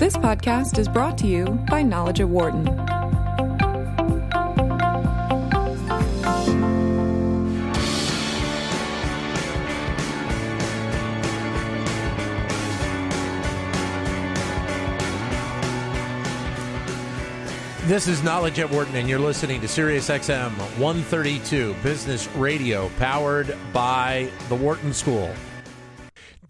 This podcast is brought to you by Knowledge at Wharton. This is Knowledge at Wharton, and you're listening to Sirius XM 132 Business Radio, powered by the Wharton School.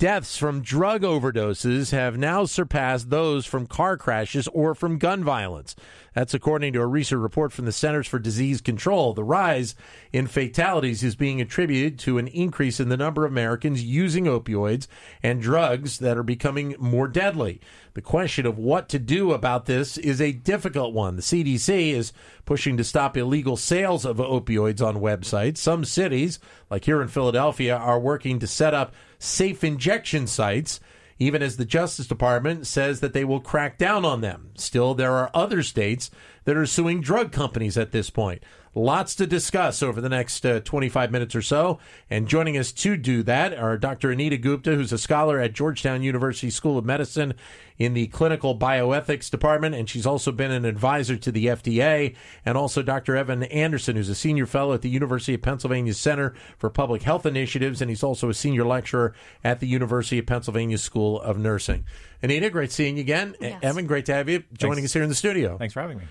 Deaths from drug overdoses have now surpassed those from car crashes or from gun violence. That's according to a recent report from the Centers for Disease Control. The rise in fatalities is being attributed to an increase in the number of Americans using opioids and drugs that are becoming more deadly. The question of what to do about this is a difficult one. The CDC is pushing to stop illegal sales of opioids on websites. Some cities, like here in Philadelphia, are working to set up safe injection sites even as the Justice Department says that they will crack down on them. Still, there are other states that are suing drug companies at this point. Lots to discuss over the next uh, 25 minutes or so. And joining us to do that are Dr. Anita Gupta, who's a scholar at Georgetown University School of Medicine in the Clinical Bioethics Department, and she's also been an advisor to the FDA, and also Dr. Evan Anderson, who's a senior fellow at the University of Pennsylvania Center for Public Health Initiatives, and he's also a senior lecturer at the University of Pennsylvania School of Nursing. Anita, great seeing you again. Yes. Evan, great to have you joining Thanks. us here in the studio. Thanks for having me.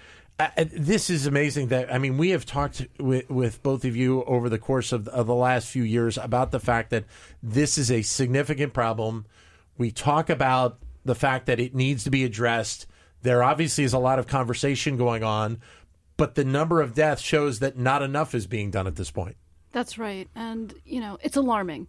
This is amazing that I mean we have talked with, with both of you over the course of, of the last few years about the fact that this is a significant problem. We talk about the fact that it needs to be addressed. There obviously is a lot of conversation going on, but the number of deaths shows that not enough is being done at this point. That's right, and you know it's alarming.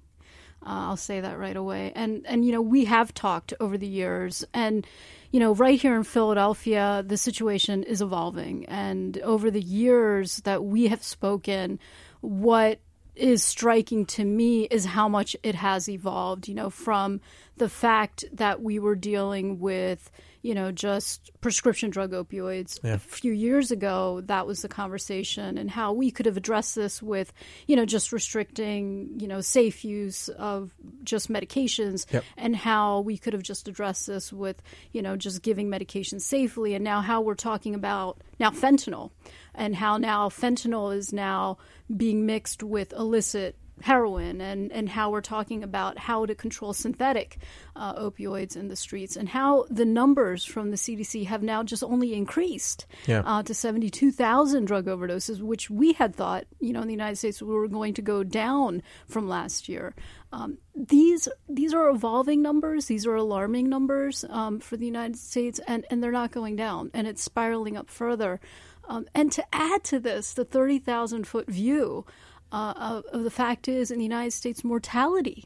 Uh, I'll say that right away. And and you know we have talked over the years, and you know right here in Philadelphia, the situation is evolving. And over the years that we have spoken, what is striking to me is how much it has evolved. You know, from the fact that we were dealing with you know, just prescription drug opioids. Yeah. A few years ago, that was the conversation, and how we could have addressed this with, you know, just restricting, you know, safe use of just medications, Yep. and how we could have just addressed this with, you know, just giving medications safely, and now how we're talking about now fentanyl, and how now fentanyl is now being mixed with illicit heroin and, and how we're talking about how to control synthetic uh, opioids in the streets and how the numbers from the CDC have now just only increased Yeah. uh, to 72,000 drug overdoses, which we had thought, you know, in the United States we were going to go down from last year. Um, these these are evolving numbers. These are alarming numbers um, for the United States, and, and they're not going down, and it's spiraling up further. Um, and to add to this, the 30,000 foot view uh, of, the fact is in the United States, mortality.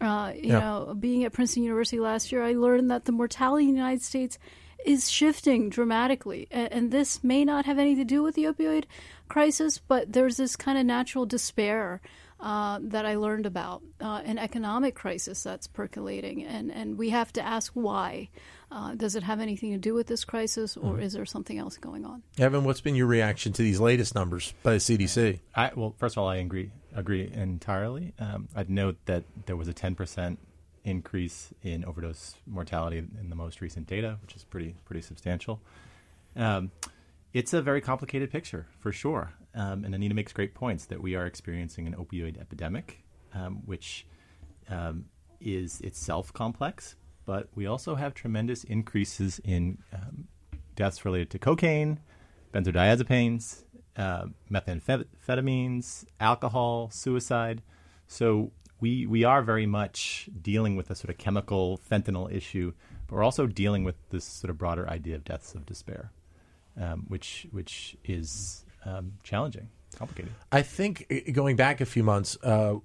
Uh, you Yeah. know, being at Princeton University last year, I learned that the mortality in the United States is shifting dramatically. And, and this may not have anything to do with the opioid crisis, but there's this kind of natural despair uh, that I learned about, uh, an economic crisis that's percolating. And, and we have to ask why. Uh, does it have anything to do with this crisis, or Mm-hmm. is there something else going on? Evan, what's been your reaction to these latest numbers by the CDC? I, well, first of all, I agree agree entirely. Um, I'd note that there was a 10% increase in overdose mortality in the most recent data, which is pretty pretty substantial. Um, it's a very complicated picture for sure, um, and Anita makes great points that we are experiencing an opioid epidemic, um, which um, is itself complex, but we also have tremendous increases in um, deaths related to cocaine, benzodiazepines, uh, methamphetamines, alcohol, suicide. So we we are very much dealing with a sort of chemical fentanyl issue, but we're also dealing with this sort of broader idea of deaths of despair, um, which which is um, challenging, complicated. I think going back a few months, uh,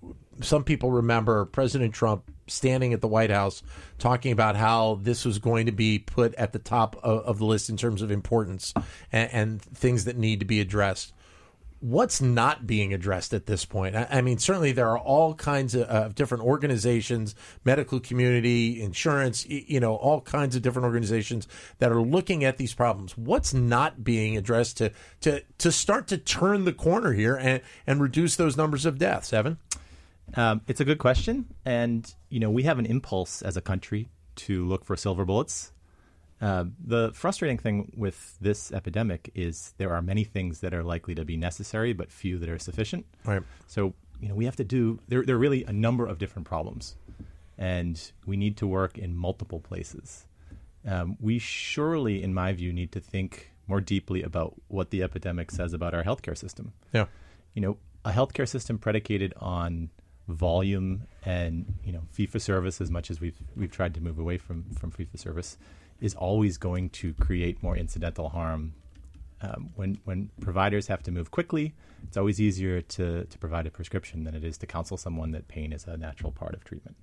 some people remember President Trump standing at the White House talking about how this was going to be put at the top of, of the list in terms of importance and, and things that need to be addressed. What's not being addressed at this point? I, I mean, certainly there are all kinds of, different organizations, medical community, insurance, you know, all kinds of different organizations that are looking at these problems. What's not being addressed to to to start to turn the corner here and and reduce those numbers of deaths? Evan, Um, it's a good question, and you know we have an impulse as a country to look for silver bullets, Uh, the frustrating thing with this epidemic is there are many things that are likely to be necessary, but few that are sufficient. Right. So you know we have to do there. There are really a number of different problems, and we need to work in multiple places. Um, we surely, in my view, need to think more deeply about what the epidemic says about our healthcare system. Yeah. You know, a healthcare system predicated on volume and you know fee for service, as much as we've we've tried to move away from from fee for service, is always going to create more incidental harm. Um, when when providers have to move quickly, it's always easier to to provide a prescription than it is to counsel someone that pain is a natural part of treatment.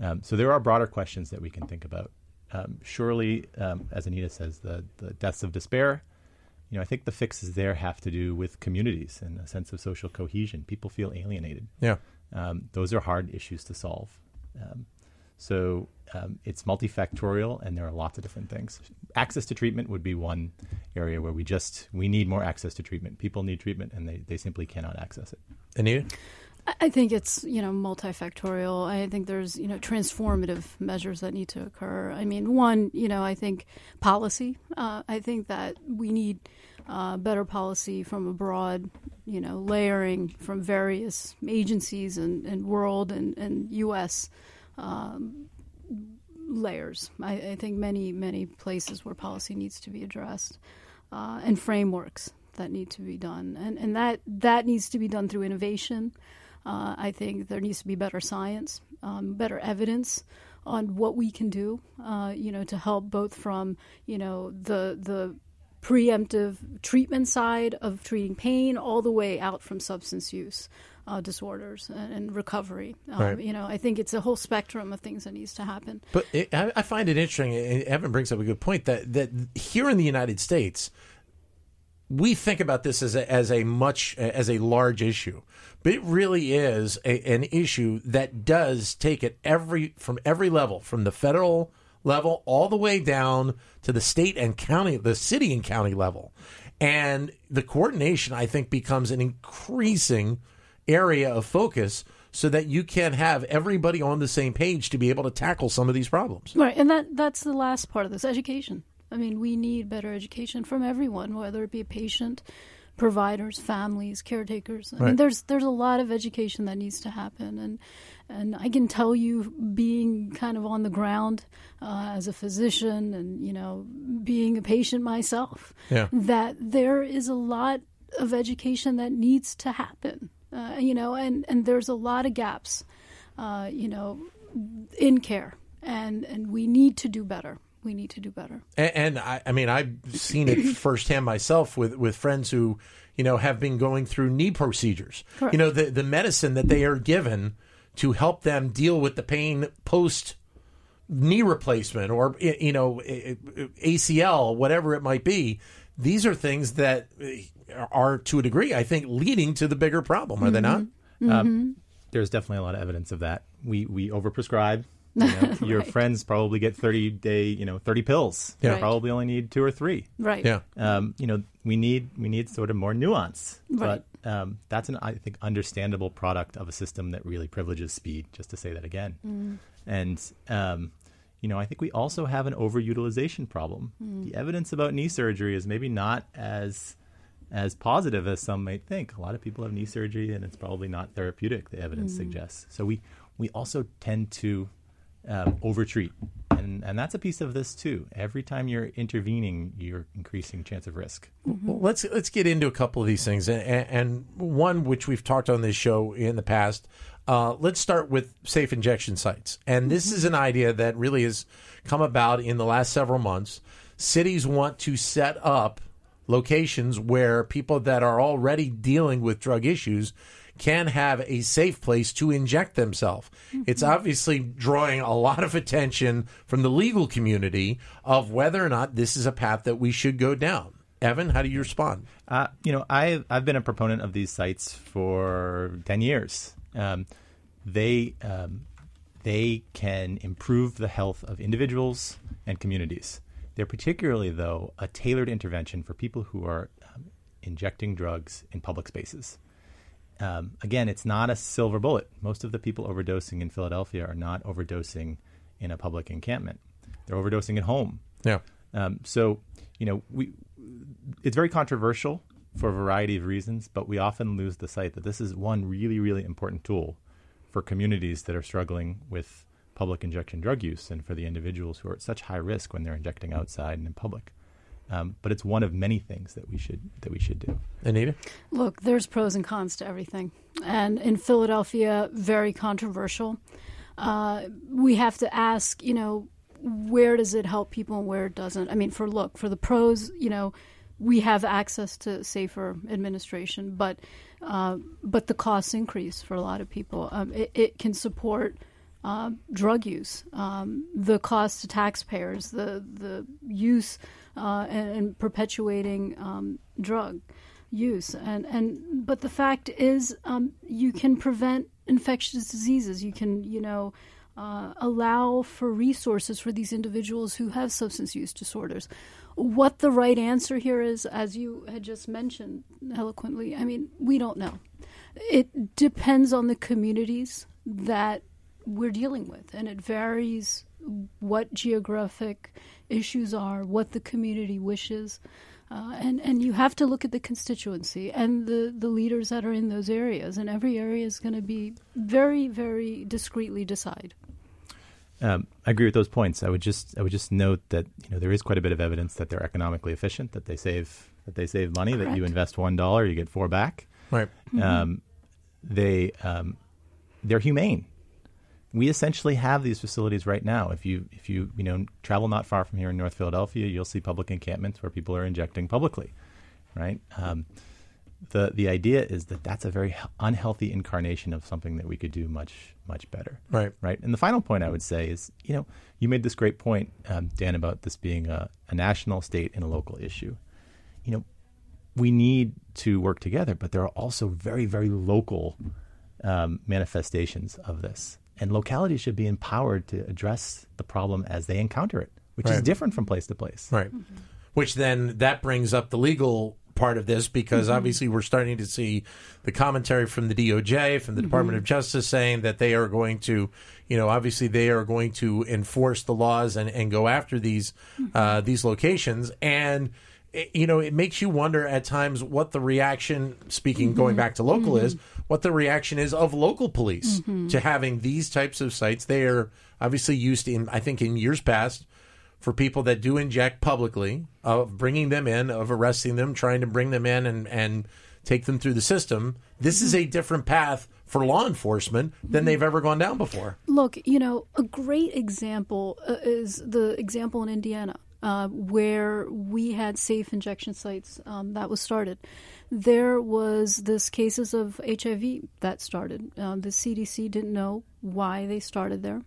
Um, so there are broader questions that we can think about. Um, surely, um, as Anita says, the the deaths of despair. You know, I think the fixes there have to do with communities and a sense of social cohesion. People feel alienated. Yeah. Um, those are hard issues to solve. Um, so um, it's multifactorial, and there are lots of different things. Access to treatment would be one area where we just we need more access to treatment. People need treatment, and they, they simply cannot access it. Anita? I- I think it's you know multifactorial. I think there's you know transformative measures that need to occur. I mean, one, you know, I think policy. Uh, I think that we need uh, better policy from a broad, you know, layering from various agencies and, and world and, and U.S. Um, layers. I, I think many many places where policy needs to be addressed uh, and frameworks that need to be done, and and that that needs to be done through innovation. Uh, I think there needs to be better science, um, better evidence on what we can do, uh, you know, to help both from you know the the preemptive treatment side of treating pain all the way out from substance use uh, disorders and, and recovery. Um, Right. You know, I think it's a whole spectrum of things that needs to happen. But it, I, I find it interesting, and Evan brings up a good point that that here in the United States, we think about this as a, as a much as a large issue, but it really is a, an issue that does take it every from every level, from the federal level all the way down to the state and county, the city and county level, and the coordination I think becomes an increasing area of focus. So that you can have everybody on the same page to be able to tackle some of these problems. Right, and that that's the last part of this education. I mean, we need better education from everyone, whether it be a patient, providers, families, caretakers. I mean, there's there's a lot of education that needs to happen, and and I can tell you, being kind of on the ground uh, as a physician, and you know, being a patient myself, Yeah. that there is a lot of education that needs to happen. Uh, you know, and and there's a lot of gaps. Uh, you know, in care, and and we need to do better. We need to do better. And, and I, I mean, I've seen it firsthand myself with, with friends who, you know, have been going through knee procedures. Correct. You know, the, the medicine that they are given to help them deal with the pain post knee replacement or, you know, ACL, whatever it might be. These are things that are, to a degree, I think, leading to the bigger problem, are they not? Um, there's definitely a lot of evidence of that. We we overprescribe. You know, Your friends probably get 30 day, you know, 30 pills. Yeah. You Right. probably only need two or three. Right. Yeah. um, you know, we need we need sort of more nuance. Right. But um, that's an I think understandable product of a system that really privileges speed. Just to say that again, and um, you know, I think we also have an overutilization problem. The evidence about knee surgery is maybe not as as positive as some might think. A lot of people have knee surgery, and it's probably not therapeutic. The evidence suggests. So we we also tend to um, overtreat, and and that's a piece of this too. Every time you're intervening, you're increasing chance of risk. Well, let's let's get into a couple of these things, and, and one which we've talked on this show in the past. Uh, let's start with safe injection sites, and this is an idea that really has come about in the last several months. Cities want to set up locations where people that are already dealing with drug issues can have a safe place to inject themselves. It's obviously drawing a lot of attention from the legal community of whether or not this is a path that we should go down. Evan, how do you respond? Uh, you know, I I've been a proponent of these sites for ten years. Um, they um, they can improve the health of individuals and communities. They're particularly, though, a tailored intervention for people who are um, injecting drugs in public spaces. Um, again, it's not a silver bullet. Most of the people overdosing in Philadelphia are not overdosing in a public encampment. They're overdosing at home. Yeah. Um, so, you know, we it's very controversial for a variety of reasons, but we often lose the sight that this is one really, really important tool for communities that are struggling with public injection drug use and for the individuals who are at such high risk when they're injecting outside and in public. Um, but it's one of many things that we should that we should do. Anita, Look, there's pros and cons to everything, and in Philadelphia, very controversial. Uh, we have to ask, you know, where does it help people and where it doesn't? I mean, for look, for the pros, you know, we have access to safer administration, but uh, but the costs increase for a lot of people. Um, it, it can support uh, drug use, um, the cost to taxpayers, the the use uh, and, and perpetuating um, drug use, and and but the fact is, um, you can prevent infectious diseases. You can you know. Uh, allow for resources for these individuals who have substance use disorders. What the right answer here is, as you had just mentioned eloquently, I mean, we don't know. It depends on the communities that we're dealing with, and it varies what geographic issues are, what the community wishes. Uh, and and you have to look at the constituency and the, the leaders that are in those areas, and every area is going to be very very discreetly decide. Um, I agree with those points. I would just I would just note that you know there is quite a bit of evidence that they're economically efficient, that they save that they save money, that you invest one dollar, you get four back. right? Um, they um, they're humane. We essentially have these facilities right now. If you if you you know travel not far from here in North Philadelphia, you'll see public encampments where people are injecting publicly, right? Um, the the idea is that that's a very unhealthy incarnation of something that we could do much much better Right. right? And the final point I would say is, you know, you made this great point, um, Dan, about this being a, a national, state, and a local issue. You know, we need to work together, but there are also very, very local um, manifestations of this. And localities should be empowered to address the problem as they encounter it, which is different from place to place. Right. Mm-hmm. Which then that brings up the legal part of this because mm-hmm. obviously we're starting to see the commentary from the DOJ, from the mm-hmm. Department of Justice saying that they are going to, you know, obviously they are going to enforce the laws and, and go after these uh, these locations. And it- you know, it makes you wonder at times what the reaction, speaking going mm-hmm. back to local, mm-hmm. is what the reaction is of local police mm-hmm. to having these types of sites. They are obviously used in, I think, in years past for people that do inject publicly, of bringing them in, of arresting them, trying to bring them in and, and take them through the system. This is a different path for law enforcement than they've ever gone down before. Look, you know, a great example uh, is the example in Indiana, uh, where we had safe injection sites um, that was started. There was this cases of HIV that started. Uh, the CDC didn't know why they started there.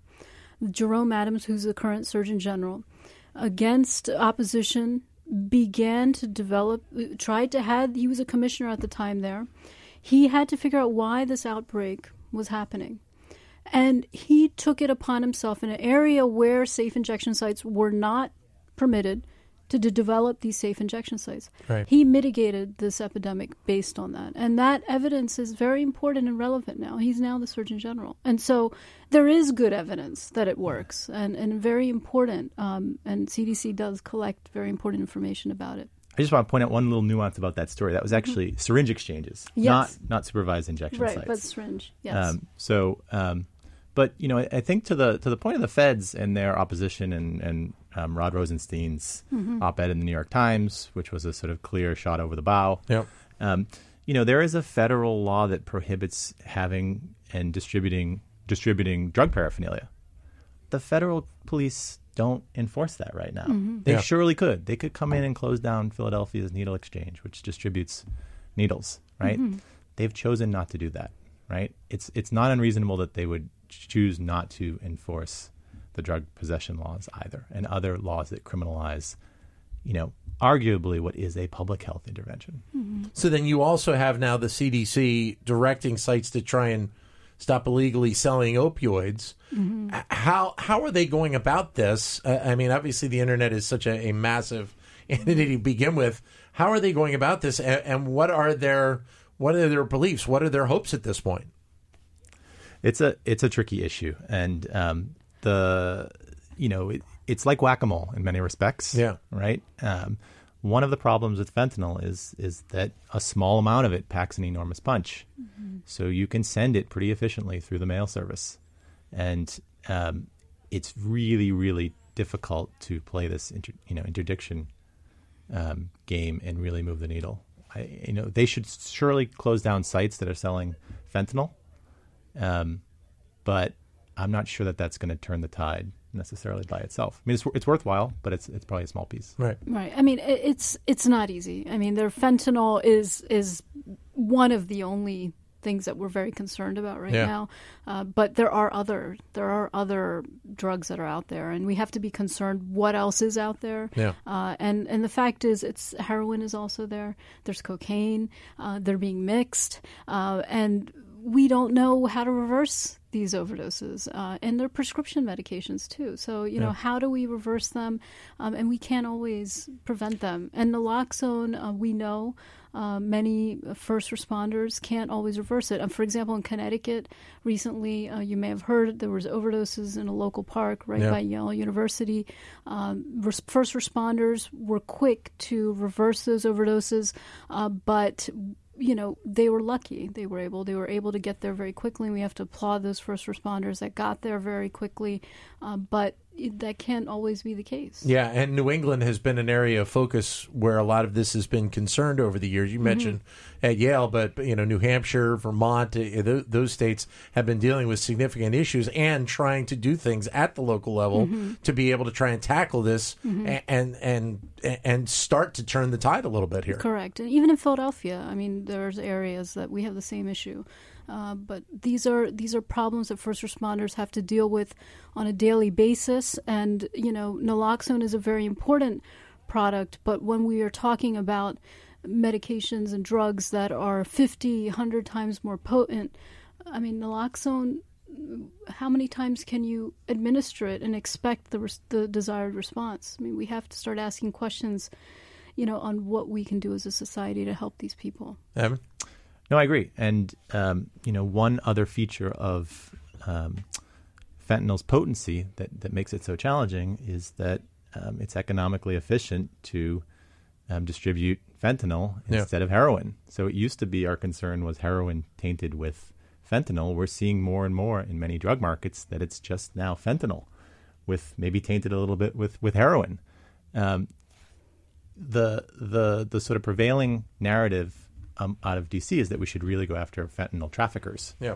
Jerome Adams, who's the current Surgeon General, against opposition, began to develop, tried to had, he was a commissioner at the time there. He had to figure out why this outbreak was happening. And he took it upon himself in an area where safe injection sites were not permitted to, to develop these safe injection sites. Right. He mitigated this epidemic based on that. And that evidence is very important and relevant now. He's now the Surgeon General. And so there is good evidence that it works and, and very important. Um, and CDC does collect very important information about it. I just want to point out one little nuance about that story. That was actually syringe exchanges, Mm-hmm. Yes. not not supervised injection Right, sites. but syringe, yes. Um, so, um, but you know, I, I think to the to the point of the feds and their opposition and and um, Rod Rosenstein's Mm-hmm. op-ed in the New York Times, which was a sort of clear shot over the bow. Yep. Um, you know, there is a federal law that prohibits having and distributing distributing drug paraphernalia. The federal police don't enforce that right now. They Yeah. surely could. They could come in and close down Philadelphia's Needle Exchange, which distributes needles, right? They've chosen not to do that, right? It's it's not unreasonable that they would choose not to enforce the drug possession laws either and other laws that criminalize, you know, arguably what is a public health intervention. So then you also have now the CDC directing sites to try and stop illegally selling opioids. H- How how are they going about this? Uh, I mean, obviously the internet is such a, a massive entity to begin with. How are they going about this, and, and what are their what are their beliefs? What are their hopes at this point? It's a it's a tricky issue, and um, the you know it, it's like whack a mole in many respects. Yeah. Right. Um, one of the problems with fentanyl is is that a small amount of it packs an enormous punch. So you can send it pretty efficiently through the mail service, and um, it's really really difficult to play this inter, you know interdiction um, game and really move the needle. I, you know they should surely close down sites that are selling fentanyl, um, but I'm not sure that that's going to turn the tide necessarily by itself. I mean, it's, it's worthwhile, but it's it's probably a small piece. Right. Right. I mean, it's it's not easy. I mean, their fentanyl is is one of the only things that we're very concerned about right Yeah. now. Uh, but there are other there are other drugs that are out there, and we have to be concerned what else is out there. Yeah. Uh, and and the fact is, it's heroin is also there. There's cocaine. Uh, they're being mixed, uh, and we don't know how to reverse these overdoses. Uh, and they're prescription medications too. So you know, how do we reverse them? Um, and we can't always prevent them. And naloxone, uh, we know. Uh, many first responders can't always reverse it. Um, for example, in Connecticut, recently, uh, you may have heard there was overdoses in a local park right Yeah. by Yale University. Um, first responders were quick to reverse those overdoses, uh, but you know they were lucky. They were able they were able to get there very quickly. We have to applaud those first responders that got there very quickly, uh, but that can't always be the case. Yeah, and New England has been an area of focus where a lot of this has been concerned over the years. You mm-hmm. mentioned at Yale, but you know, New Hampshire, Vermont, eh, eh, uh, those, those states have been dealing with significant issues and trying to do things at the local level mm-hmm. to be able to try and tackle this mm-hmm. a- and and and start to turn the tide a little bit here. Correct. And even in Philadelphia, I mean, there's areas that we have the same issue. Uh, but these are these are problems that first responders have to deal with on a daily basis. And you know, naloxone is a very important product. But when we are talking about medications and drugs that are 50, 100 times more potent, I mean, naloxone. How many times can you administer it and expect the res- the desired response? I mean, we have to start asking questions you know, on what we can do as a society to help these people. Evan? No, I agree. And um, you know, one other feature of um, fentanyl's potency that, that makes it so challenging is that um, it's economically efficient to um, distribute fentanyl Yeah. instead of heroin. So it used to be our concern was heroin tainted with fentanyl. We're seeing more and more in many drug markets that it's just now fentanyl, with maybe tainted a little bit with with heroin. Um, the the the sort of prevailing narrative um, out of DC is that we should really go after fentanyl traffickers. Yeah.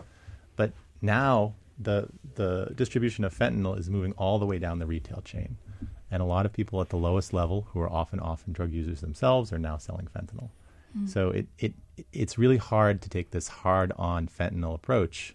But now the the distribution of fentanyl is moving all the way down the retail chain, and a lot of people at the lowest level, who are often often drug users themselves, are now selling fentanyl. So it, it it's really hard to take this hard on fentanyl approach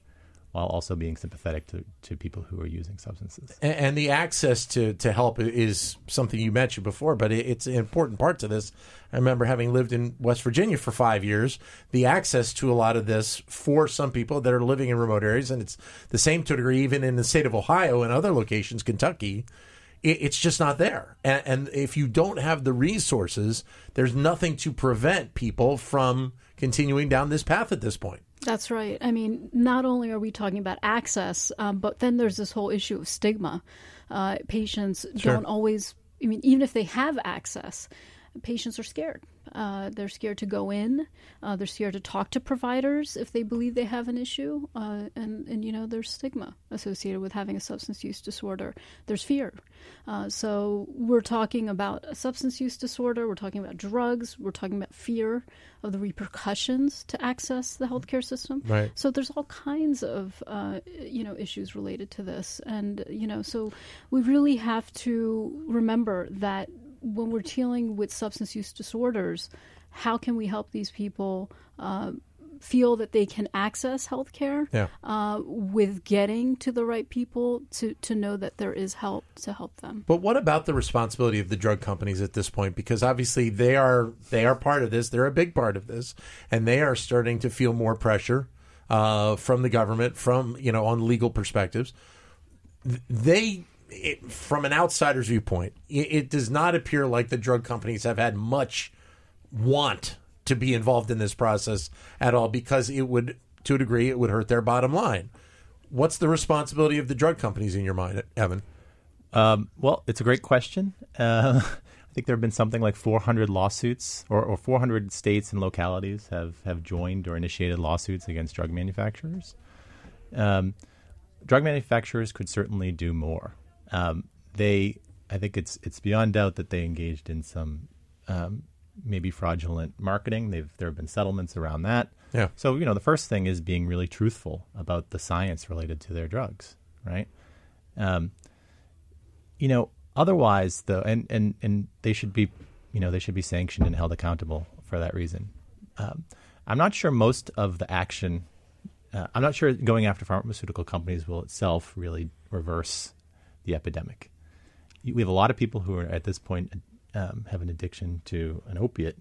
while also being sympathetic to, to people who are using substances. And, and the access to, to help is something you mentioned before, but it, it's an important part to this. I remember having lived in West Virginia for five years, the access to a lot of this for some people that are living in remote areas, and it's the same to a degree even in the state of Ohio and other locations, Kentucky. It, it's just not there. And, and if you don't have the resources, there's nothing to prevent people from continuing down this path at this point. That's right. I mean, not only are we talking about access, um, but then there's this whole issue of stigma. Uh, patients Sure. don't always, I mean, even if they have access, patients are scared. Uh, they're scared to go in. Uh, they're scared to talk to providers if they believe they have an issue. Uh, and, and, you know, there's stigma associated with having a substance use disorder. There's fear. Uh, so we're talking about a substance use disorder. We're talking about drugs. We're talking about fear of the repercussions to access the healthcare system. Right. So there's all kinds of uh, you know issues related to this, and you know, so we really have to remember that when we're dealing with substance use disorders, how can we help these people? Uh, feel that they can access healthcare Yeah. uh, with getting to the right people to, to know that there is help to help them. But what about the responsibility of the drug companies at this point? Because obviously they are they are part of this. They're a big part of this, and they are starting to feel more pressure uh, from the government, from you know, on legal perspectives. They, it, from an outsider's viewpoint, it, it does not appear like the drug companies have had much want to be involved in this process at all, because it would, to a degree, it would hurt their bottom line. What's the responsibility of the drug companies in your mind, Evan? Um, well, it's a great question. Uh, I think there have been something like 400 lawsuits, or, or 400 states and localities have, have joined or initiated lawsuits against drug manufacturers. Um, drug manufacturers could certainly do more. Um, they, I think it's it's beyond doubt that they engaged in some um, maybe fraudulent marketing. They've there have been settlements around that. Yeah. So you know, the first thing is being really truthful about the science related to their drugs, right? Um, you know, otherwise, though, and and and they should be, you know, they should be sanctioned and held accountable for that reason. Um, I'm not sure most of the action. Uh, I'm not sure going after pharmaceutical companies will itself really reverse the epidemic. We have a lot of people who are at this point um, have an addiction to an opiate.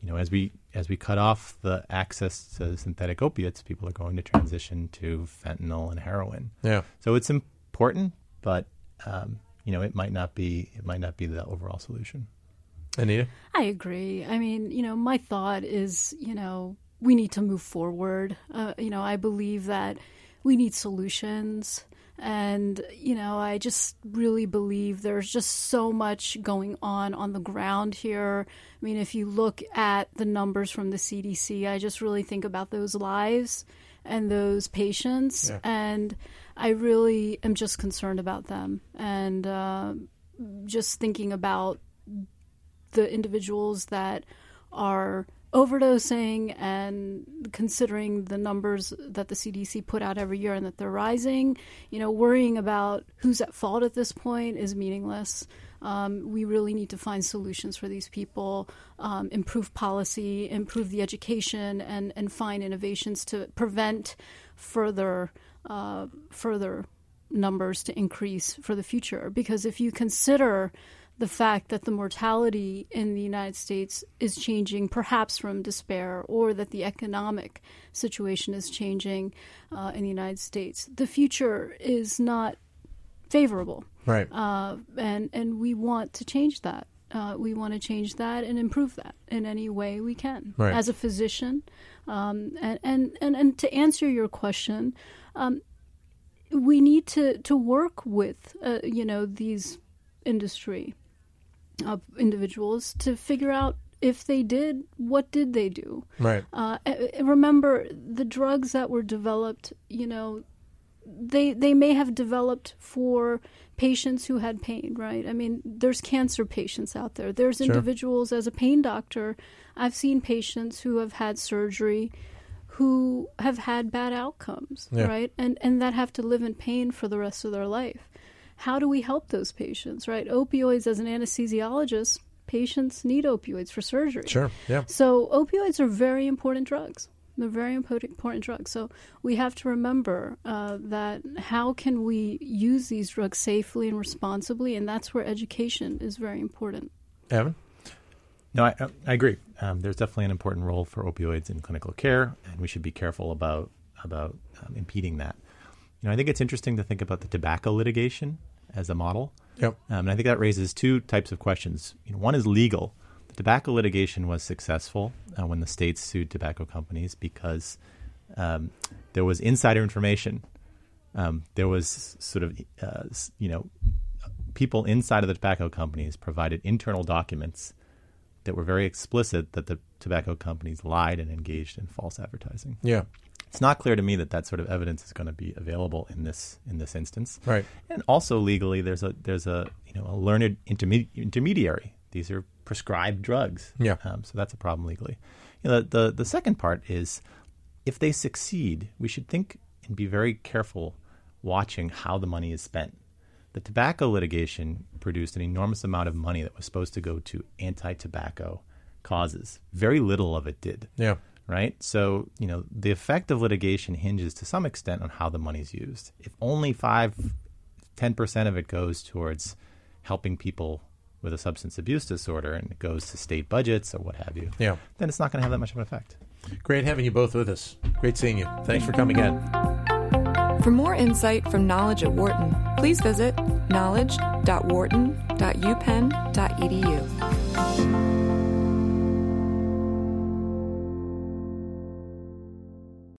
You know, as we as we cut off the access to synthetic opiates, people are going to transition to fentanyl and heroin. Yeah. So it's important, but um, you know, it might not be it might not be the overall solution. Anita? I agree. I mean, you know, my thought is, you know, we need to move forward. Uh, you know, I believe that we need solutions. And, you know, I just really believe there's just so much going on on the ground here. I mean, if you look at the numbers from the CDC, I just really think about those lives and those patients. Yeah. And I really am just concerned about them. And uh, just thinking about the individuals that are overdosing and considering the numbers that the CDC put out every year and that they're rising, you know, worrying about who's at fault at this point is meaningless. Um, we really need to find solutions for these people, um, improve policy, improve the education, and, and find innovations to prevent further uh, further numbers to increase for the future. Because if you consider the fact that the mortality in the United States is changing, perhaps from despair, or that the economic situation is changing uh, in the United States, the future is not favorable. Right. Uh, and and we want to change that. Uh, we want to change that and improve that in any way we can. Right. As a physician, um, and, and and and to answer your question, um, we need to to work with uh, you know these industry uh, individuals to figure out if they did what did they do Right. uh, eh, eh, remember the drugs that were developed you know they they may have developed for patients who had pain right i mean there's cancer patients out there there's Sure. individuals as a pain doctor i've seen patients who have had surgery who have had bad outcomes Yeah. right and and that have to live in pain for the rest of their life how do we help those patients right opioids as an anesthesiologist patients need opioids for surgery Sure. Yeah. so opioids are very important drugs. They're very important, important drugs. So we have to remember uh, that how can we use these drugs safely and responsibly, and that's where education is very important. Evan? No, I, I agree. Um, there's definitely an important role for opioids in clinical care, and we should be careful about about um, impeding that. You know, I think it's interesting to think about the tobacco litigation as a model, Yep. um, and I think that raises two types of questions. You know, one is legal. The tobacco litigation was successful uh, when the states sued tobacco companies because um, there was insider information. Um, there was sort of, uh, you know, people inside of the tobacco companies provided internal documents that were very explicit that the tobacco companies lied and engaged in false advertising. Yeah. It's not clear to me that that sort of evidence is going to be available in this in this instance. Right. And also legally, there's a there's a you know a learned interme- intermediary. These are prescribed drugs. Yeah. Um, so that's a problem legally. You know, the, the the second part is if they succeed, we should think and be very careful watching how the money is spent. The tobacco litigation produced an enormous amount of money that was supposed to go to anti-tobacco causes. Very little of it did Yeah. Right? So, you know, the effect of litigation hinges to some extent on how the money's used. If only 5 10% of it goes towards helping people with a substance abuse disorder and it goes to state budgets or what have you, Yeah. then it's not going to have that much of an effect. Great having you both with us. Great seeing you. Thanks for coming in. For more insight from Knowledge at Wharton, please visit knowledge.wharton.upenn.edu.